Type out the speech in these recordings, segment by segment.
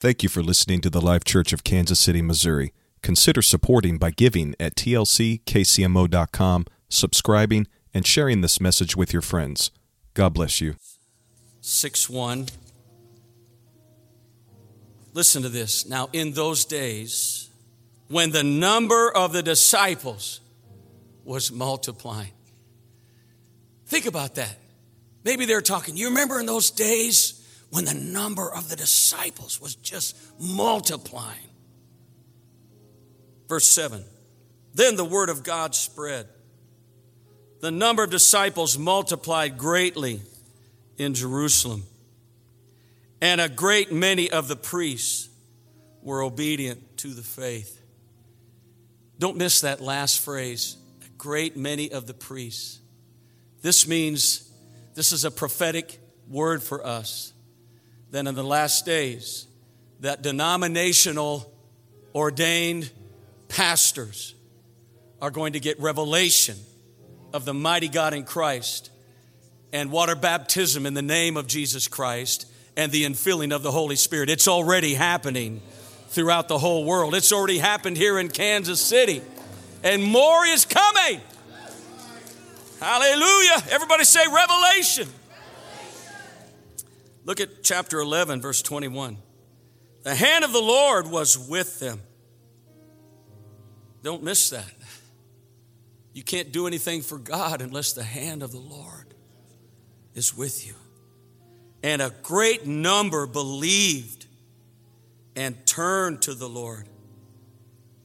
Thank you for listening to the Life Church of Kansas City, Missouri. Consider supporting by giving at tlckcmo.com, subscribing, and sharing this message with your friends. God bless you. 6 1. Listen to this. Now, in those days, when the number of the disciples was multiplying. Think about that. Maybe they're talking, you remember in those days when the number of the disciples was just multiplying? Verse 7 Then the word of God spread. The number of disciples multiplied greatly in Jerusalem, and a great many of the priests were obedient to the faith. Don't miss that last phrase a great many of the priests. This means this is a prophetic word for us. Then in the last days, that denominational ordained pastors are going to get revelation of the mighty God in Christ and water baptism in the name of Jesus Christ and the infilling of the Holy Spirit. It's already happening throughout the whole world. It's already happened here in Kansas City. And more is coming. Hallelujah. Everybody say revelation. Look at chapter 11, verse 21. The hand of the Lord was with them. Don't miss that. You can't do anything for God unless the hand of the Lord is with you. And a great number believed and turned to the Lord.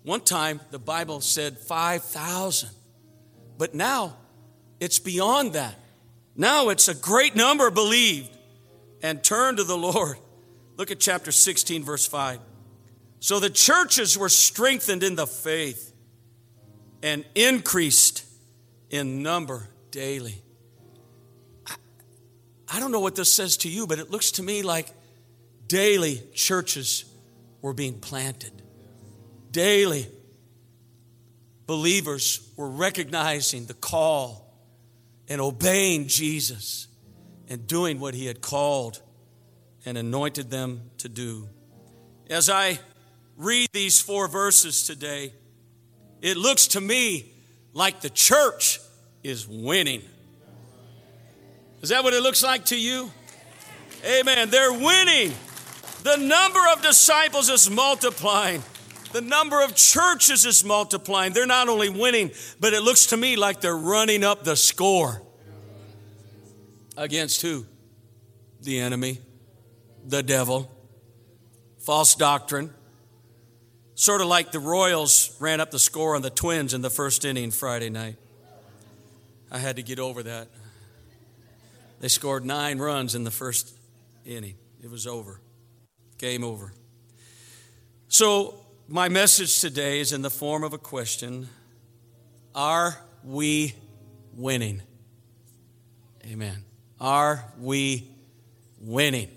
One time, the Bible said 5,000, but now it's beyond that. Now it's a great number believed and turn to the Lord. Look at chapter 16, verse 5. So the churches were strengthened in the faith and increased in number daily. I don't know what this says to you, but it looks to me like daily churches were being planted. Daily, believers were recognizing the call and obeying Jesus and doing what he had called and anointed them to do. As I read these four verses today, it looks to me like the church is winning. Is that what it looks like to you? Amen. They're winning. The number of disciples is multiplying. The number of churches is multiplying. They're not only winning, but it looks to me like they're running up the score. Against who? The enemy, the devil, false doctrine. Sort of like the Royals ran up the score on the Twins in the first inning Friday night. I had to get over that. They scored nine runs in the first inning. It was over. Game over. So, my message today is in the form of a question Are we winning? Amen. Are we winning?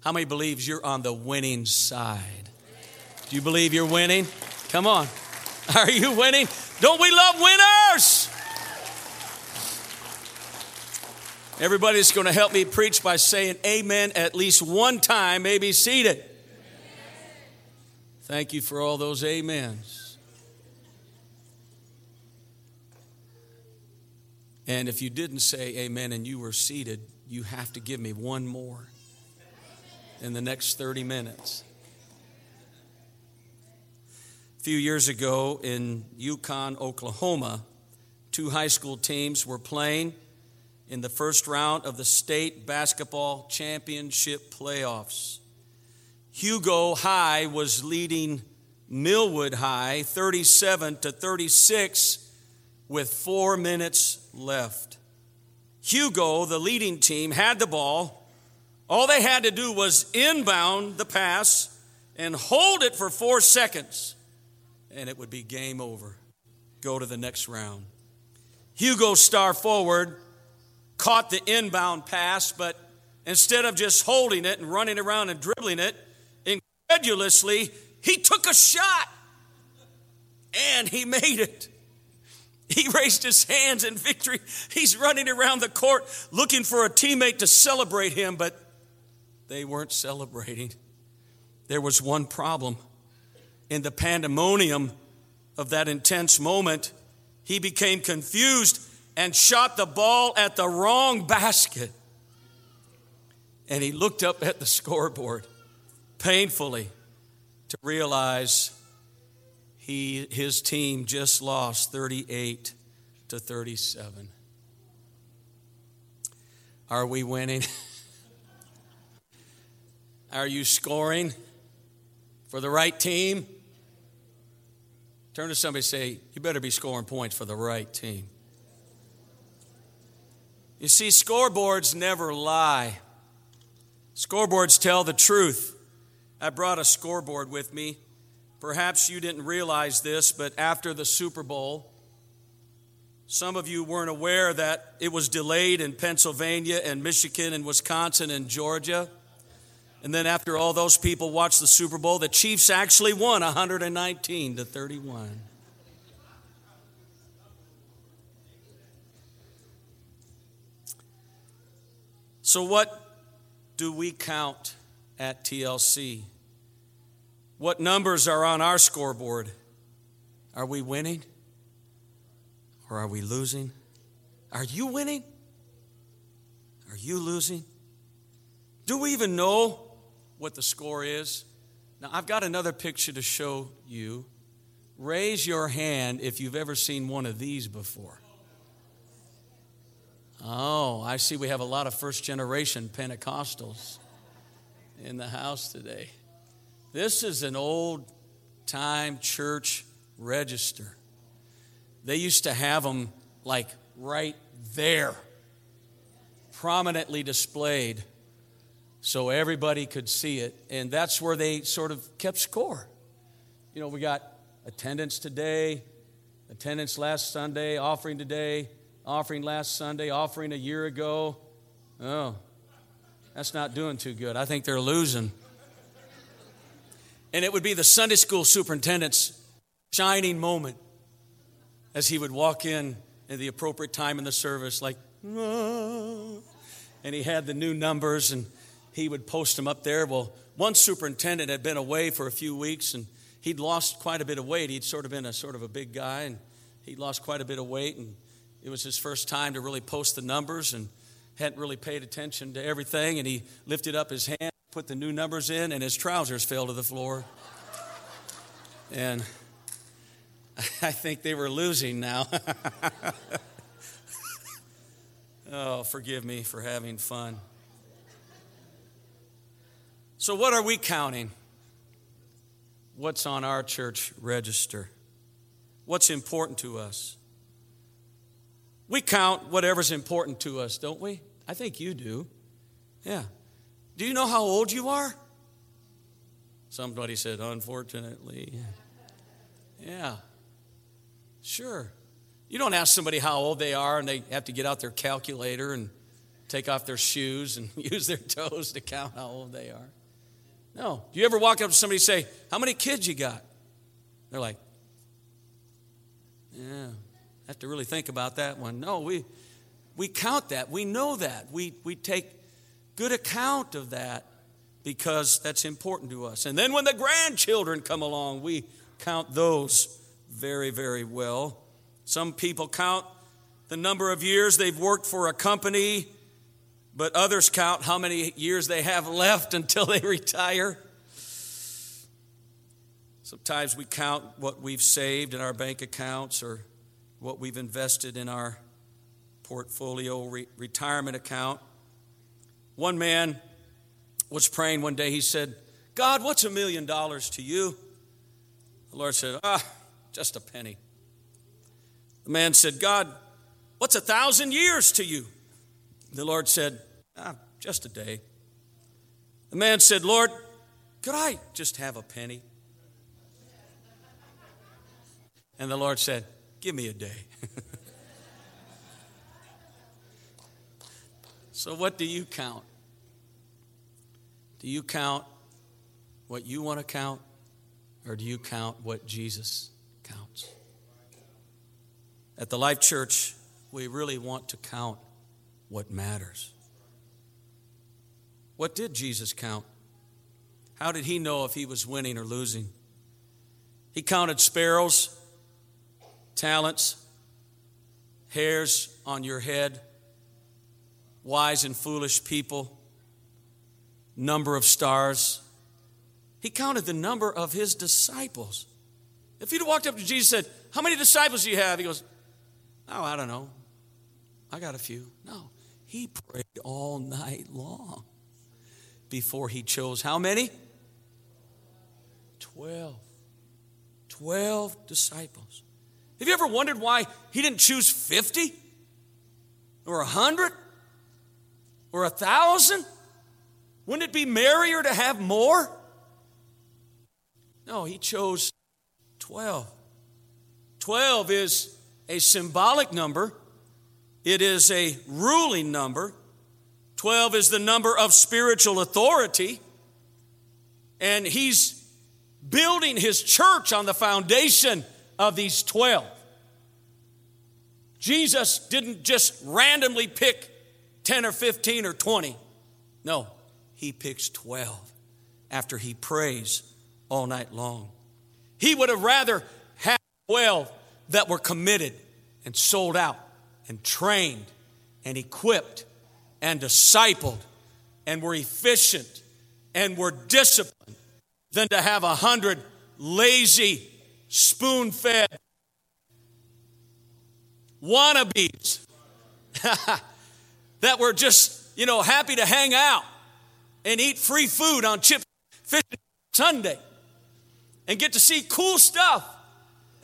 How many believes you're on the winning side? Do you believe you're winning? Come on. Are you winning? Don't we love winners? Everybody's going to help me preach by saying amen at least one time, maybe seated. Thank you for all those amens. And if you didn't say amen and you were seated, you have to give me one more in the next 30 minutes. A few years ago in Yukon, Oklahoma, two high school teams were playing in the first round of the state basketball championship playoffs. Hugo High was leading Millwood High 37 to 36 with four minutes left. Hugo, the leading team, had the ball. All they had to do was inbound the pass and hold it for four seconds, and it would be game over. Go to the next round. Hugo, star forward, caught the inbound pass, but instead of just holding it and running around and dribbling it, incredulously, he took a shot and he made it. He raised his hands in victory. He's running around the court looking for a teammate to celebrate him, but they weren't celebrating. there was one problem. In the pandemonium of that intense moment, he became confused and shot the ball at the wrong basket. And he looked up at the scoreboard painfully to realize he, his team just lost 38 to 37. Are we winning? Are you scoring for the right team? Turn to somebody and say, You better be scoring points for the right team. You see, scoreboards never lie, scoreboards tell the truth. I brought a scoreboard with me. Perhaps you didn't realize this, but after the Super Bowl, some of you weren't aware that it was delayed in Pennsylvania and Michigan and Wisconsin and Georgia. And then after all those people watched the Super Bowl, the Chiefs actually won 119 to 31. So, what do we count at TLC? What numbers are on our scoreboard? Are we winning? Or are we losing? Are you winning? Are you losing? Do we even know what the score is? Now, I've got another picture to show you. Raise your hand if you've ever seen one of these before. Oh, I see we have a lot of first generation Pentecostals in the house today. This is an old time church register. They used to have them like right there, prominently displayed so everybody could see it. And that's where they sort of kept score. You know, we got attendance today, attendance last Sunday, offering today, offering last Sunday, offering a year ago. Oh, that's not doing too good. I think they're losing. And it would be the Sunday school superintendent's shining moment as he would walk in at the appropriate time in the service, like, and he had the new numbers and he would post them up there. Well, one superintendent had been away for a few weeks and he'd lost quite a bit of weight. He'd sort of been a sort of a big guy and he'd lost quite a bit of weight and it was his first time to really post the numbers and hadn't really paid attention to everything. And he lifted up his hand, put the new numbers in, and his trousers fell to the floor. And I think they were losing now. oh, forgive me for having fun. So, what are we counting? What's on our church register? What's important to us? We count whatever's important to us, don't we? I think you do. Yeah. Do you know how old you are? Somebody said, unfortunately. Yeah. Sure. You don't ask somebody how old they are and they have to get out their calculator and take off their shoes and use their toes to count how old they are. No. Do you ever walk up to somebody and say, How many kids you got? They're like, Yeah, I have to really think about that one. No, we, we count that. We know that. We, we take good account of that because that's important to us. And then when the grandchildren come along, we count those very, very well. Some people count the number of years they've worked for a company but others count how many years they have left until they retire. Sometimes we count what we've saved in our bank accounts or what we've invested in our portfolio re- retirement account. One man was praying one day. He said, God, what's a million dollars to you? The Lord said, Ah, just a penny. The man said, God, what's a thousand years to you? The Lord said, Ah, just a day. The man said, Lord, could I just have a penny? And the Lord said, Give me a day. so, what do you count? Do you count what you want to count, or do you count what Jesus counts? At the Life Church, we really want to count what matters. What did Jesus count? How did he know if he was winning or losing? He counted sparrows, talents, hairs on your head, wise and foolish people, number of stars. He counted the number of his disciples. If he'd walked up to Jesus and said, How many disciples do you have? He goes, Oh, I don't know. I got a few. No. He prayed all night long before he chose how many? Twelve. Twelve disciples. Have you ever wondered why he didn't choose 50 or 100 or a 1,000? Wouldn't it be merrier to have more? No, he chose 12. 12 is a symbolic number, it is a ruling number. 12 is the number of spiritual authority. And he's building his church on the foundation of these 12. Jesus didn't just randomly pick 10 or 15 or 20. No, he picks 12 after he prays all night long. He would have rather had 12 that were committed and sold out and trained and equipped and discipled and were efficient and were disciplined than to have a hundred lazy, spoon fed wannabes that were just, you know, happy to hang out and eat free food on chip fish Sunday and get to see cool stuff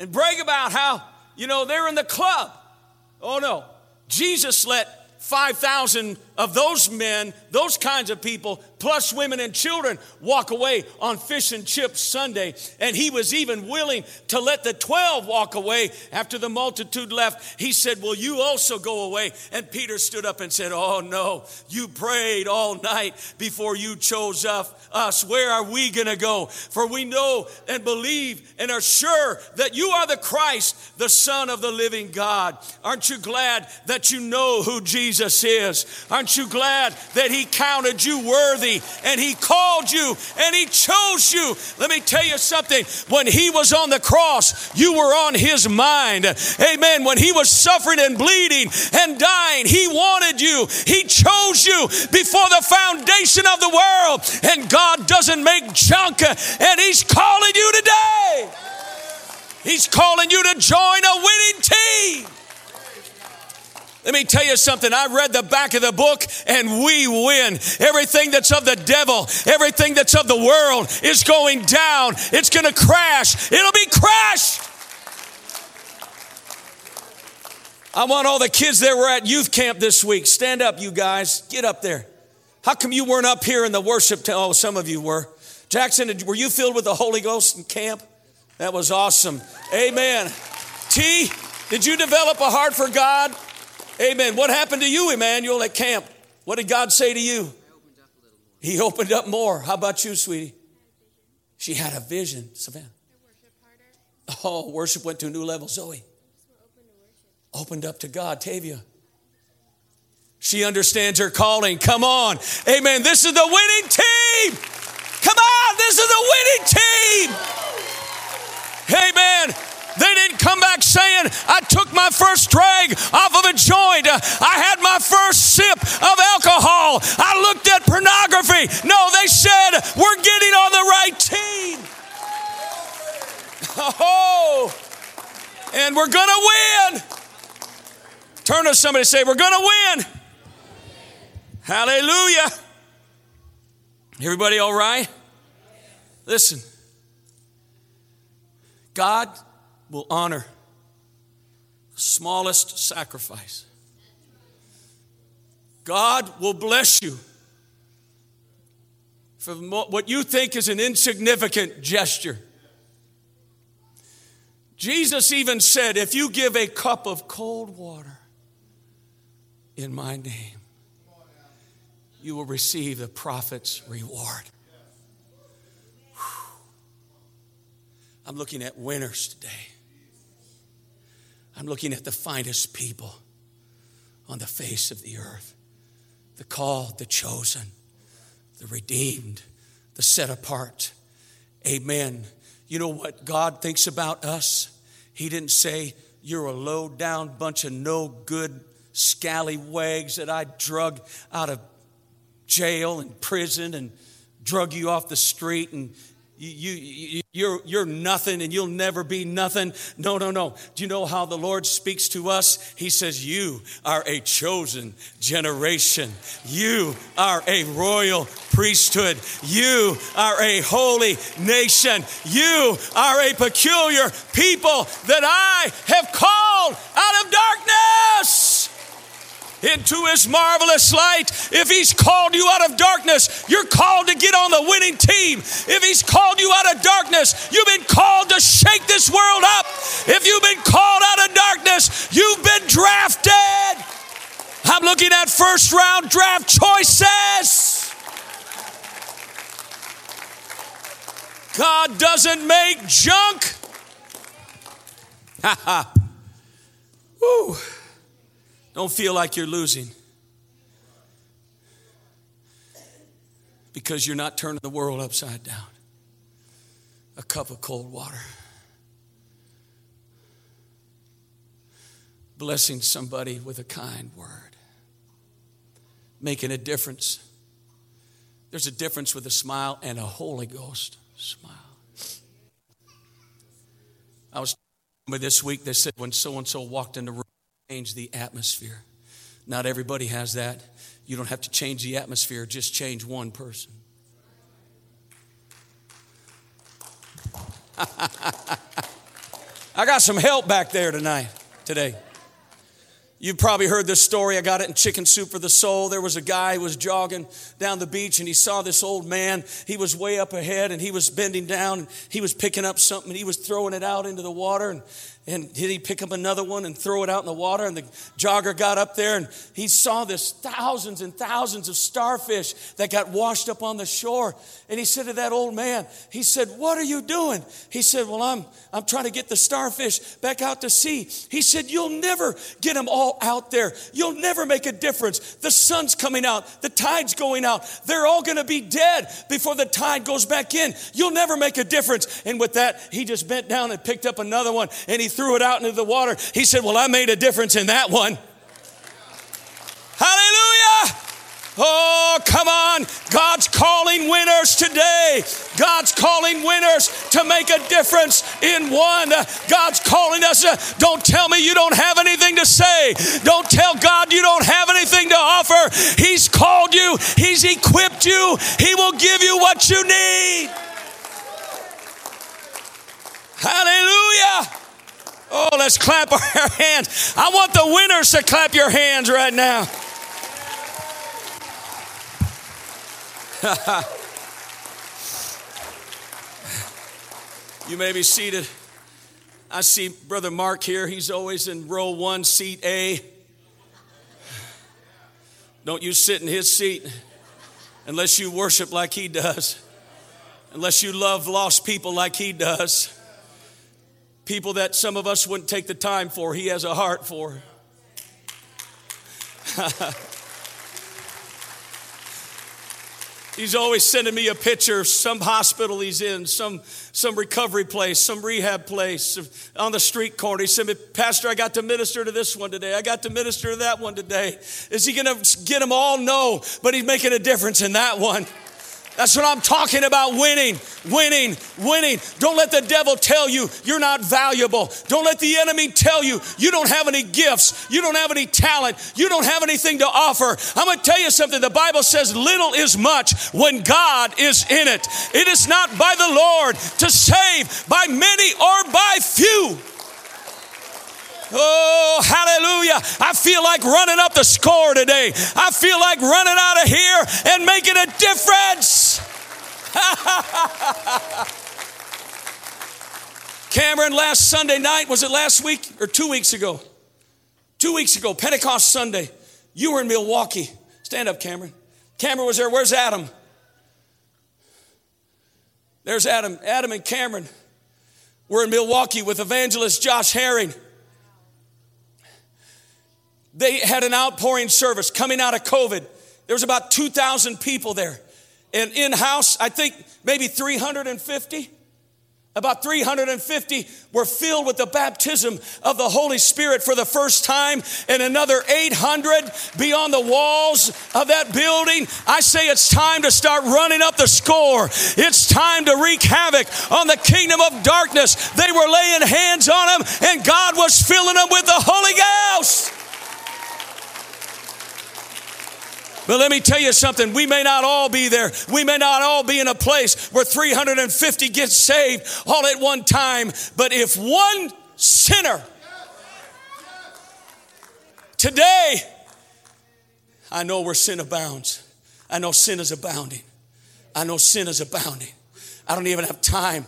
and brag about how, you know, they're in the club. Oh no. Jesus let 5,000 of those men, those kinds of people, plus women and children, walk away on fish and chips Sunday. And he was even willing to let the 12 walk away after the multitude left. He said, Will you also go away? And Peter stood up and said, Oh no, you prayed all night before you chose us. Where are we going to go? For we know and believe and are sure that you are the Christ, the Son of the living God. Aren't you glad that you know who Jesus is? Aren't you glad that He counted you worthy and He called you and He chose you? Let me tell you something. When He was on the cross, you were on His mind. Amen. When He was suffering and bleeding and dying, He wanted you. He chose you before the foundation of the world. And God doesn't make junk, and He's calling you today. He's calling you to join a winning team. Let me tell you something. I read the back of the book and we win. Everything that's of the devil, everything that's of the world is going down. It's going to crash. It'll be crashed. I want all the kids that were at youth camp this week. Stand up, you guys. Get up there. How come you weren't up here in the worship? T- oh, some of you were. Jackson, were you filled with the Holy Ghost in camp? That was awesome. Amen. T, did you develop a heart for God? Amen. What happened to you, Emmanuel, at camp? What did God say to you? He opened up more. How about you, sweetie? She had a vision, Savannah. Oh, worship went to a new level. Zoe opened up to God. Tavia. She understands her calling. Come on. Amen. This is the winning team. Come on. This is the winning team. Amen. They didn't come back saying, I took my first drag off of a joint. I had my first sip of alcohol. I looked at pornography. No, they said, We're getting on the right team. Oh, and we're going to win. Turn to somebody and say, We're going to win. Hallelujah. Everybody all right? Listen. God will honor the smallest sacrifice. God will bless you for what you think is an insignificant gesture. Jesus even said, If you give a cup of cold water in my name, you will receive the prophet's reward. I'm looking at winners today. I'm looking at the finest people on the face of the earth the called, the chosen, the redeemed, the set apart. Amen. You know what God thinks about us? He didn't say, You're a low down bunch of no good scallywags that I drug out of jail and prison and drug you off the street and you, you, you're, you're nothing and you'll never be nothing. No, no, no. Do you know how the Lord speaks to us? He says, You are a chosen generation. You are a royal priesthood. You are a holy nation. You are a peculiar people that I have called out of darkness into his marvelous light. If he's called you out of darkness, you're called to get on the winning team. If he's called you out of darkness, you've been called to shake this world up. If you've been called out of darkness, you've been drafted. I'm looking at first round draft choices. God doesn't make junk. Ha ha. Woo. Don't feel like you're losing because you're not turning the world upside down. A cup of cold water. Blessing somebody with a kind word. Making a difference. There's a difference with a smile and a Holy Ghost smile. I was this week, they said when so and so walked in the room, change the atmosphere. Not everybody has that. You don't have to change the atmosphere, just change one person. I got some help back there tonight, today. You've probably heard this story. I got it in Chicken Soup for the Soul. There was a guy who was jogging down the beach and he saw this old man. He was way up ahead and he was bending down and he was picking up something and he was throwing it out into the water. And and did he pick up another one and throw it out in the water? And the jogger got up there and he saw this thousands and thousands of starfish that got washed up on the shore. And he said to that old man, he said, What are you doing? He said, Well, I'm, I'm trying to get the starfish back out to sea. He said, You'll never get them all out there. You'll never make a difference. The sun's coming out, the tide's going out. They're all going to be dead before the tide goes back in. You'll never make a difference. And with that, he just bent down and picked up another one and he threw it out into the water. He said, Well, I made a difference in that one. Hallelujah! Oh, come on. God's calling winners today. God's calling winners to make a difference in one. God's calling us. Don't tell me you don't have anything to say. Don't tell God you don't have anything to offer. He's called you, He's equipped you, He will give you what you need. Hallelujah. Oh, let's clap our hands. I want the winners to clap your hands right now. you may be seated. I see Brother Mark here. He's always in row one, seat A. Don't you sit in his seat unless you worship like he does, unless you love lost people like he does people that some of us wouldn't take the time for, he has a heart for. He's always sending me a picture of some hospital he's in, some, some recovery place, some rehab place on the street corner. He said, Pastor, I got to minister to this one today. I got to minister to that one today. Is he to get them all? No, but he's making a difference in that one. That's what I'm talking about winning, winning, winning. Don't let the devil tell you you're not valuable. Don't let the enemy tell you you don't have any gifts, you don't have any talent, you don't have anything to offer. I'm going to tell you something. The Bible says little is much when God is in it. It is not by the Lord to save by many or by few. Oh, hallelujah. I feel like running up the score today. I feel like running out of here and making a difference. Cameron, last Sunday night, was it last week or two weeks ago? Two weeks ago, Pentecost Sunday, you were in Milwaukee. Stand up, Cameron. Cameron was there. Where's Adam? There's Adam. Adam and Cameron were in Milwaukee with evangelist Josh Herring. They had an outpouring service coming out of COVID. There was about 2,000 people there. And in house, I think maybe 350. About 350 were filled with the baptism of the Holy Spirit for the first time, and another 800 beyond the walls of that building. I say it's time to start running up the score. It's time to wreak havoc on the kingdom of darkness. They were laying hands on them, and God was filling them with the Holy Ghost. But let me tell you something. We may not all be there. We may not all be in a place where 350 get saved all at one time. But if one sinner today, I know where sin abounds. I know sin is abounding. I know sin is abounding. I don't even have time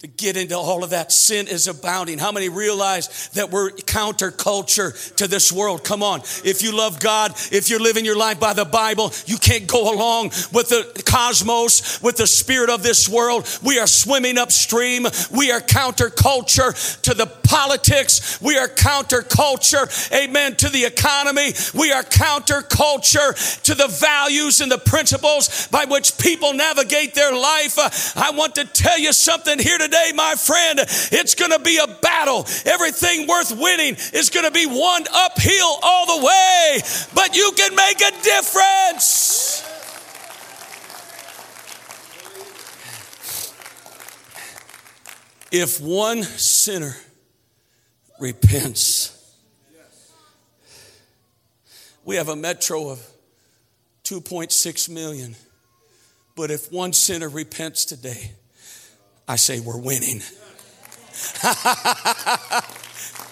to get into all of that. Sin is abounding. How many realize that we're counterculture to this world? Come on. If you love God, if you're living your life by the Bible, you can't go along with the cosmos, with the spirit of this world. We are swimming upstream. We are counterculture to the politics. We are counterculture, amen, to the economy. We are counterculture to the values and the principles by which people navigate their life. Uh, I want to tell you something here today my friend, it's going to be a battle. Everything worth winning is going to be won uphill all the way, but you can make a difference. If one sinner repents, we have a metro of 2.6 million. But if one sinner repents today, I say we're winning.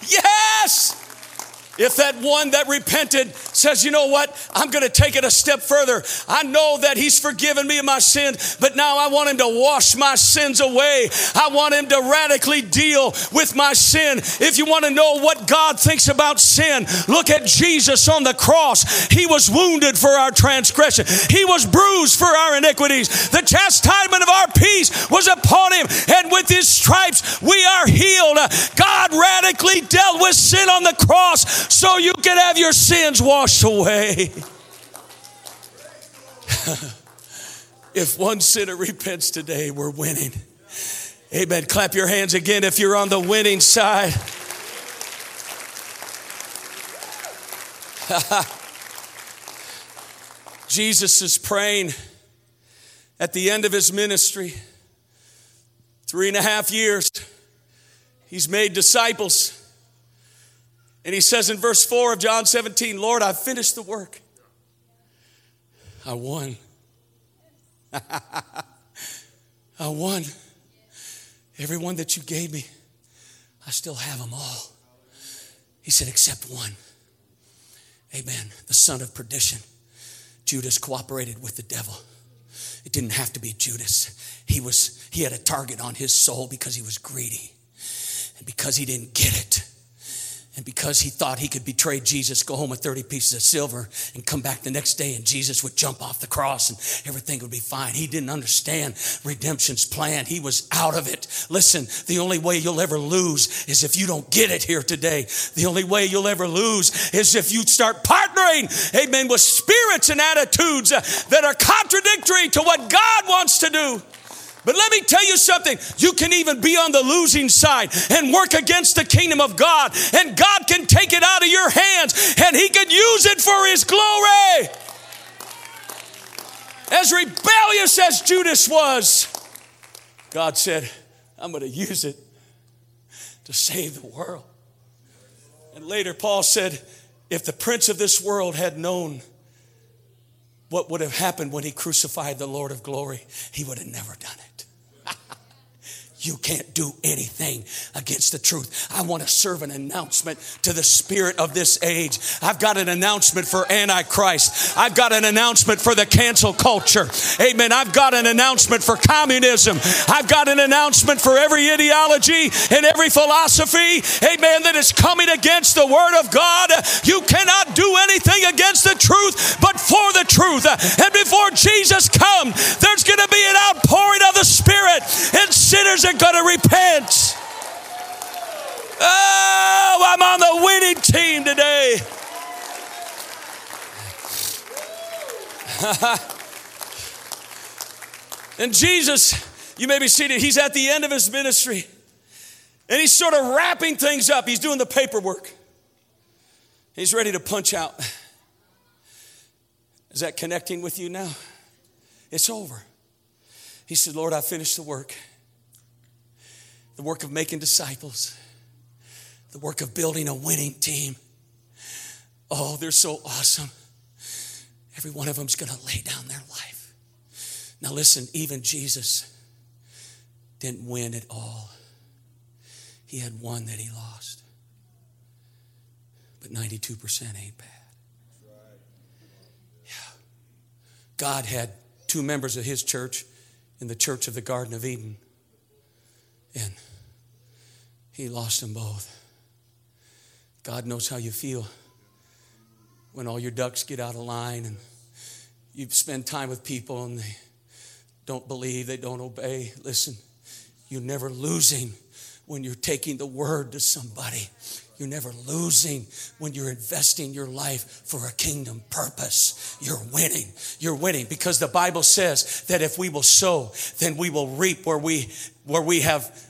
yes! If that one that repented says, you know what, I'm going to take it a step further. I know that he's forgiven me of my sin, but now I want him to wash my sins away. I want him to radically deal with my sin. If you want to know what God thinks about sin, look at Jesus on the cross. He was wounded for our transgression, he was bruised for our iniquities. The chastisement of our peace was upon him, and with his stripes we are healed. God radically dealt with sin on the cross so you can have your sins washed away. if one sinner repents today, we're winning. Amen. Clap your hands again if you're on the winning side. Jesus is praying at the end of his ministry. Three and a half years. He's made disciples. And he says in verse 4 of John 17, Lord, I finished the work. I won. I won. Everyone that you gave me, I still have them all. He said, except one. Amen. The son of perdition. Judas cooperated with the devil. It didn't have to be Judas. He was he had a target on his soul because he was greedy. And because he didn't get it, and because he thought he could betray Jesus, go home with 30 pieces of silver and come back the next day and Jesus would jump off the cross and everything would be fine. He didn't understand redemption's plan. He was out of it. Listen, the only way you'll ever lose is if you don't get it here today. The only way you'll ever lose is if you start partnering, amen, with spirits and attitudes that are contradictory to what God wants to do. But let me tell you something. You can even be on the losing side and work against the kingdom of God, and God can take it out of your hands and He can use it for His glory. As rebellious as Judas was, God said, I'm going to use it to save the world. And later, Paul said, if the prince of this world had known what would have happened when he crucified the Lord of glory, he would have never done it. You can't do anything against the truth. I want to serve an announcement to the spirit of this age. I've got an announcement for Antichrist. I've got an announcement for the cancel culture. Amen. I've got an announcement for communism. I've got an announcement for every ideology and every philosophy, amen, that is coming against the word of God. You cannot do anything against the truth but for the truth. And before Jesus comes, there's going to be an outpouring of the Spirit, and sinners are going to repent. Oh, I'm on the winning team today. And Jesus, you may be seated, he's at the end of his ministry. And he's sort of wrapping things up. He's doing the paperwork. He's ready to punch out. Is that connecting with you now? It's over. He said, Lord, I finished the work the work of making disciples, the work of building a winning team. Oh, they're so awesome. Every one of them's going to lay down their life. Now, listen, even Jesus didn't win at all. He had one that he lost. But 92% ain't bad. Yeah. God had two members of his church in the church of the Garden of Eden. And he lost them both. God knows how you feel when all your ducks get out of line and you spend time with people and they don't believe, they don't obey. Listen, you're never losing when you're taking the word to somebody. You're never losing when you're investing your life for a kingdom purpose. You're winning. You're winning because the Bible says that if we will sow, then we will reap where we where we have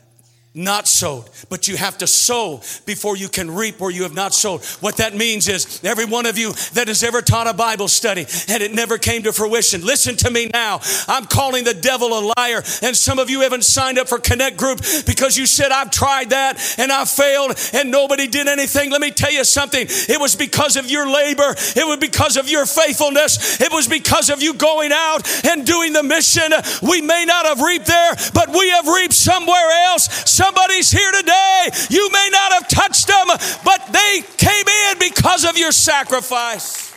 not sowed, but you have to sow before you can reap where you have not sowed. What that means is every one of you that has ever taught a Bible study and it never came to fruition, listen to me now. I'm calling the devil a liar. And some of you haven't signed up for Connect Group because you said, I've tried that and I failed and nobody did anything. Let me tell you something. It was because of your labor, it was because of your faithfulness, it was because of you going out and doing the mission. We may not have reaped there, but we have reaped somewhere else. Somebody's here today. You may not have touched them, but they came in because of your sacrifice.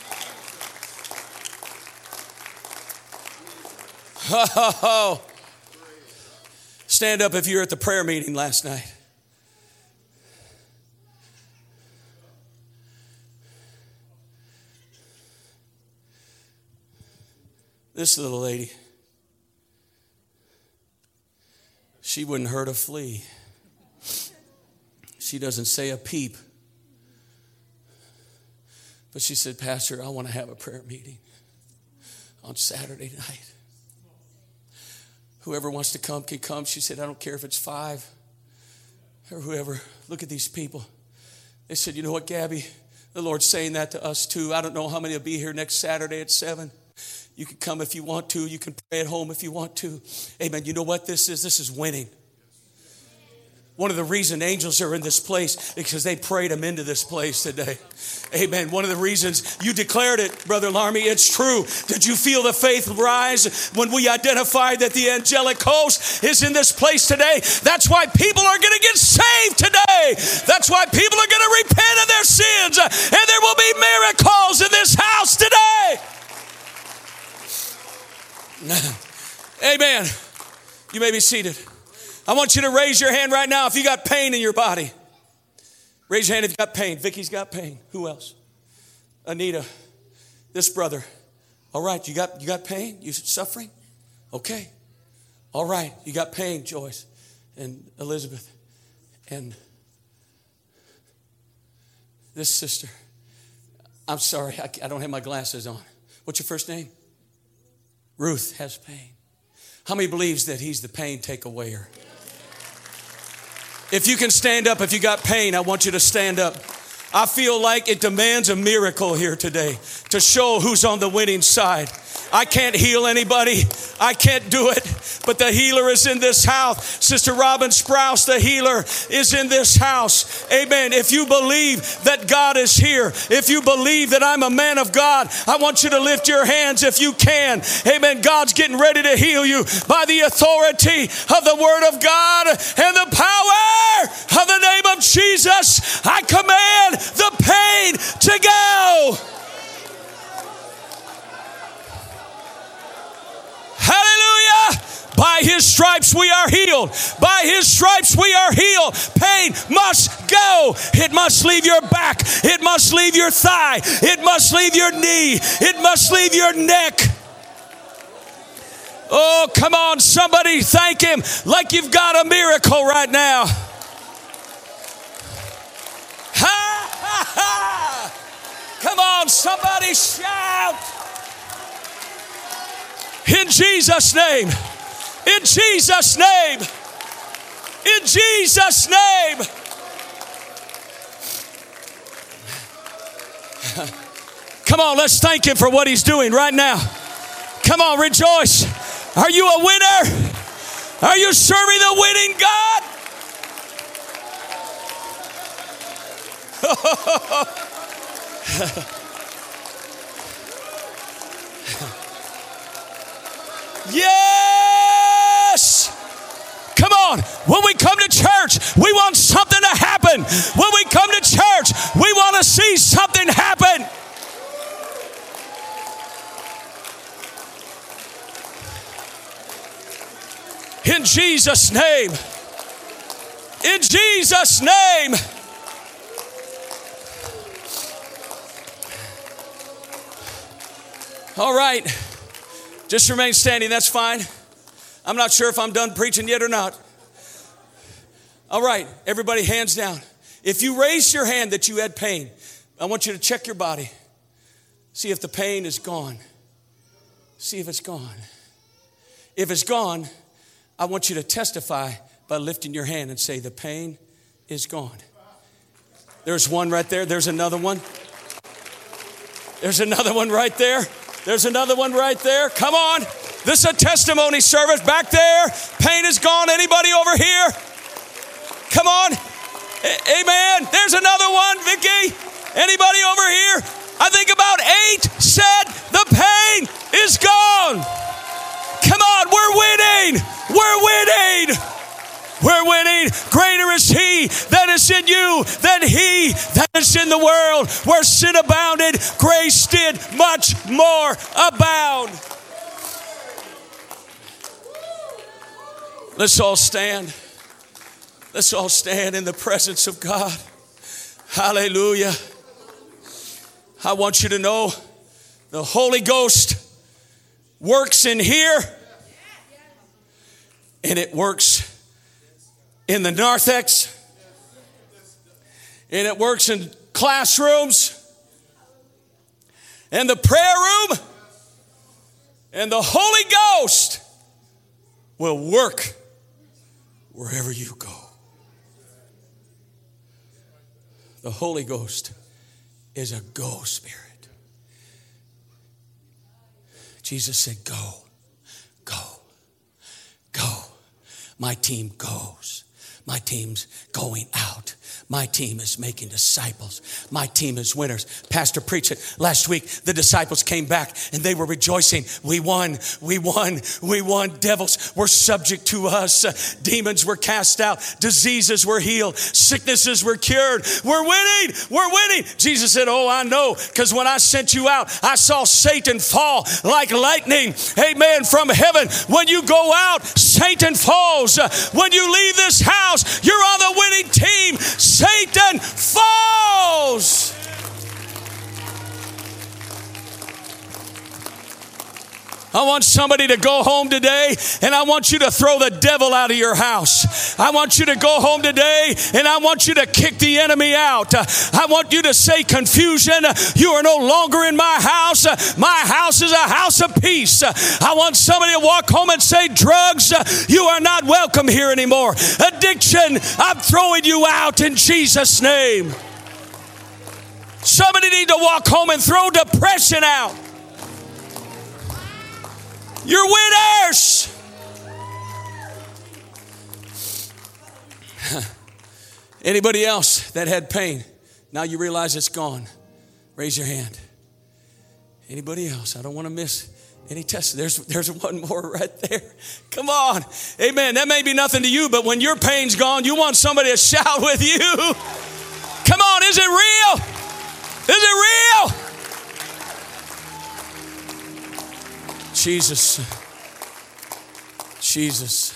Oh, stand up if you're at the prayer meeting last night. This little lady, she wouldn't hurt a flea. She doesn't say a peep. But she said, Pastor, I want to have a prayer meeting on Saturday night. Whoever wants to come can come. She said, I don't care if it's five or whoever. Look at these people. They said, You know what, Gabby? The Lord's saying that to us too. I don't know how many will be here next Saturday at 7. You can come if you want to. You can pray at home if you want to. Amen. You know what this is? This is winning. One of the reasons angels are in this place because they prayed them into this place today. Amen. One of the reasons you declared it, Brother Larmy, it's true. Did you feel the faith rise when we identified that the angelic host is in this place today? That's why people are going to get saved today. That's why people are going to repent of their sins, and there will be miracles in this house today. Amen. You may be seated. I want you to raise your hand right now if you got pain in your body. Raise your hand if you got pain. Vicky's got pain. Who else? Anita, this brother. All right, you got you got pain? You suffering? Okay. All right, you got pain, Joyce and Elizabeth and this sister. I'm sorry, I, I don't have my glasses on. What's your first name? Ruth has pain. How many believes that he's the pain takeawayer? If you can stand up, if you got pain, I want you to stand up. I feel like it demands a miracle here today to show who's on the winning side. I can't heal anybody. I can't do it. But the healer is in this house. Sister Robin Sprouse, the healer, is in this house. Amen. If you believe that God is here, if you believe that I'm a man of God, I want you to lift your hands if you can. Amen. God's getting ready to heal you by the authority of the Word of God and the power of the name of Jesus. I command the pain to go. Hallelujah. By his stripes we are healed. By his stripes we are healed. Pain must go. It must leave your back. It must leave your thigh. It must leave your knee. It must leave your neck. Oh, come on, somebody thank him like you've got a miracle right now. Come on, somebody shout. In Jesus' name. In Jesus' name. In Jesus' name. Come on, let's thank Him for what He's doing right now. Come on, rejoice. Are you a winner? Are you serving the winning God? yes! Come on, when we come to church, we want something to happen. When we come to church, we want to see something happen. In Jesus' name. In Jesus' name. All right. Just remain standing. That's fine. I'm not sure if I'm done preaching yet or not. All right. Everybody, hands down. If you raise your hand that you had pain, I want you to check your body. See if the pain is gone. See if it's gone. If it's gone, I want you to testify by lifting your hand and say, The pain is gone. There's one right there. There's another one. There's another one right there. There's another one right there. Come on. This is a testimony service back there. Pain is gone. Anybody over here? Come on. A- Amen. There's another one, Vicky. Anybody over here? I think about eight said the pain is gone. Come on, we're winning. We're winning. We're winning. Greater is He that is in you than He that is in the world. Where sin abounded, grace did much more abound. Let's all stand. Let's all stand in the presence of God. Hallelujah. I want you to know the Holy Ghost works in here and it works in the narthex, and it works in classrooms, and the prayer room, and the Holy Ghost will work wherever you go. The Holy Ghost is a go spirit. Jesus said, Go, go, go. My team goes. My team's going out. My team is making disciples. My team is winners. Pastor preached it last week. The disciples came back and they were rejoicing. We won. We won. We won. Devils were subject to us. Demons were cast out. Diseases were healed. Sicknesses were cured. We're winning. We're winning. Jesus said, Oh, I know. Because when I sent you out, I saw Satan fall like lightning. Amen. From heaven. When you go out, Satan falls. When you leave this house, you're on the winning team. Satan falls. I want somebody to go home today and I want you to throw the devil out of your house. I want you to go home today and I want you to kick the enemy out. I want you to say, Confusion, you are no longer in my house. My house is a house of peace. I want somebody to walk home and say, Drugs, you are not welcome here anymore. Addiction, I'm throwing you out in Jesus' name. Somebody need to walk home and throw depression out. You're winners. Anybody else that had pain, now you realize it's gone. Raise your hand. Anybody else? I don't want to miss any test. There's, there's one more right there. Come on. Amen. That may be nothing to you, but when your pain's gone, you want somebody to shout with you. Come on. Is it real? Is it real? Jesus. Jesus.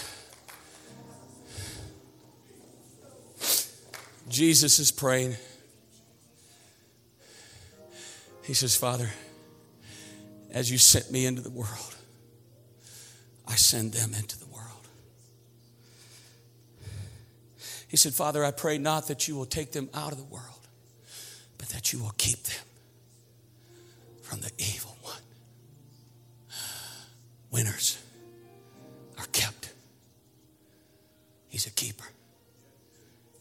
Jesus is praying. He says, Father, as you sent me into the world, I send them into the world. He said, Father, I pray not that you will take them out of the world, but that you will keep them from the evil one winners are kept. He's a keeper.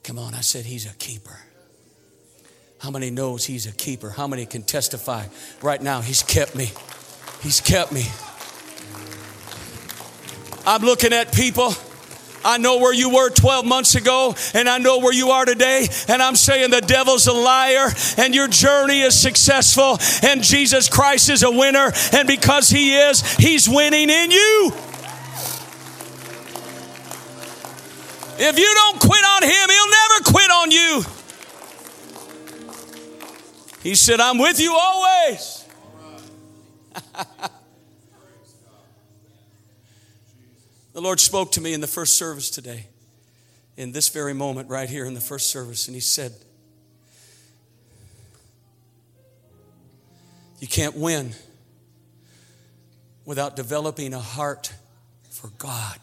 Come on, I said he's a keeper. How many knows he's a keeper? How many can testify right now he's kept me. He's kept me. I'm looking at people I know where you were 12 months ago, and I know where you are today. And I'm saying the devil's a liar, and your journey is successful, and Jesus Christ is a winner. And because he is, he's winning in you. If you don't quit on him, he'll never quit on you. He said, I'm with you always. the Lord spoke to me in the first service today, in this very moment, right here in the first service, and He said, You can't win without developing a heart for God.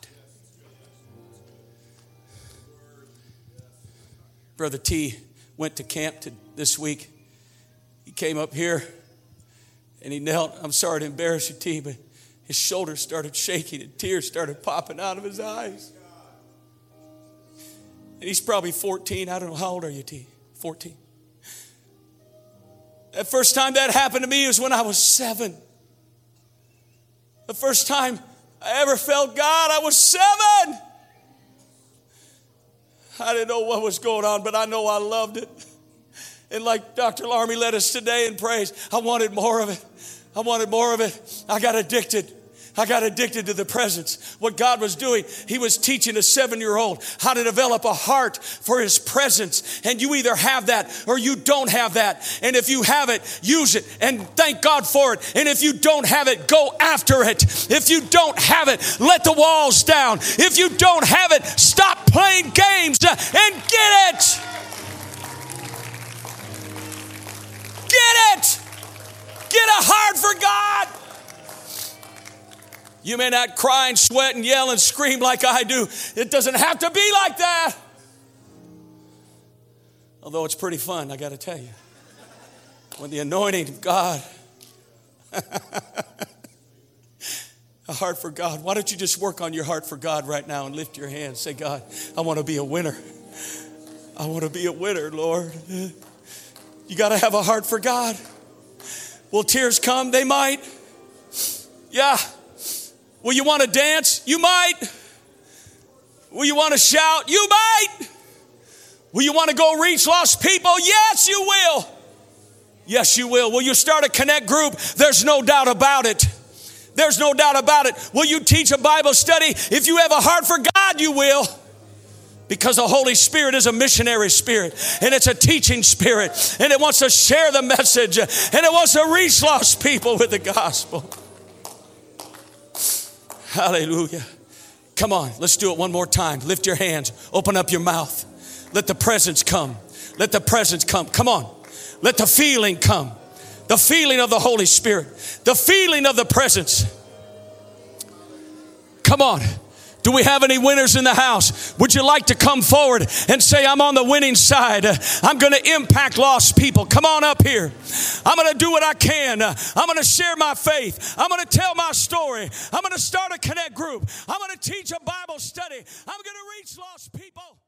Brother T went to camp to, this week. He came up here and he knelt. I'm sorry to embarrass you, T, but his shoulders started shaking and tears started popping out of his eyes. And he's probably 14. I don't know. How old are you, T? 14. The first time that happened to me was when I was seven. The first time I ever felt God, I was seven. I didn't know what was going on, but I know I loved it. And like Dr. Larmy led us today in praise, I wanted more of it. I wanted more of it. I got addicted. I got addicted to the presence. What God was doing, He was teaching a seven year old how to develop a heart for His presence. And you either have that or you don't have that. And if you have it, use it and thank God for it. And if you don't have it, go after it. If you don't have it, let the walls down. If you don't have it, stop playing games and get it. Get it. Get a heart for God. You may not cry and sweat and yell and scream like I do. It doesn't have to be like that. Although it's pretty fun, I got to tell you. When the anointing of God, a heart for God. Why don't you just work on your heart for God right now and lift your hands? Say, God, I want to be a winner. I want to be a winner, Lord. You got to have a heart for God. Will tears come? They might. Yeah. Will you want to dance? You might. Will you want to shout? You might. Will you want to go reach lost people? Yes, you will. Yes, you will. Will you start a connect group? There's no doubt about it. There's no doubt about it. Will you teach a Bible study? If you have a heart for God, you will because the Holy Spirit is a missionary spirit and it's a teaching spirit and it wants to share the message and it wants to reach lost people with the gospel. Hallelujah. Come on, let's do it one more time. Lift your hands, open up your mouth. Let the presence come. Let the presence come. Come on. Let the feeling come. The feeling of the Holy Spirit, the feeling of the presence. Come on. Do we have any winners in the house? Would you like to come forward and say, I'm on the winning side? I'm going to impact lost people. Come on up here. I'm going to do what I can. I'm going to share my faith. I'm going to tell my story. I'm going to start a connect group. I'm going to teach a Bible study. I'm going to reach lost people.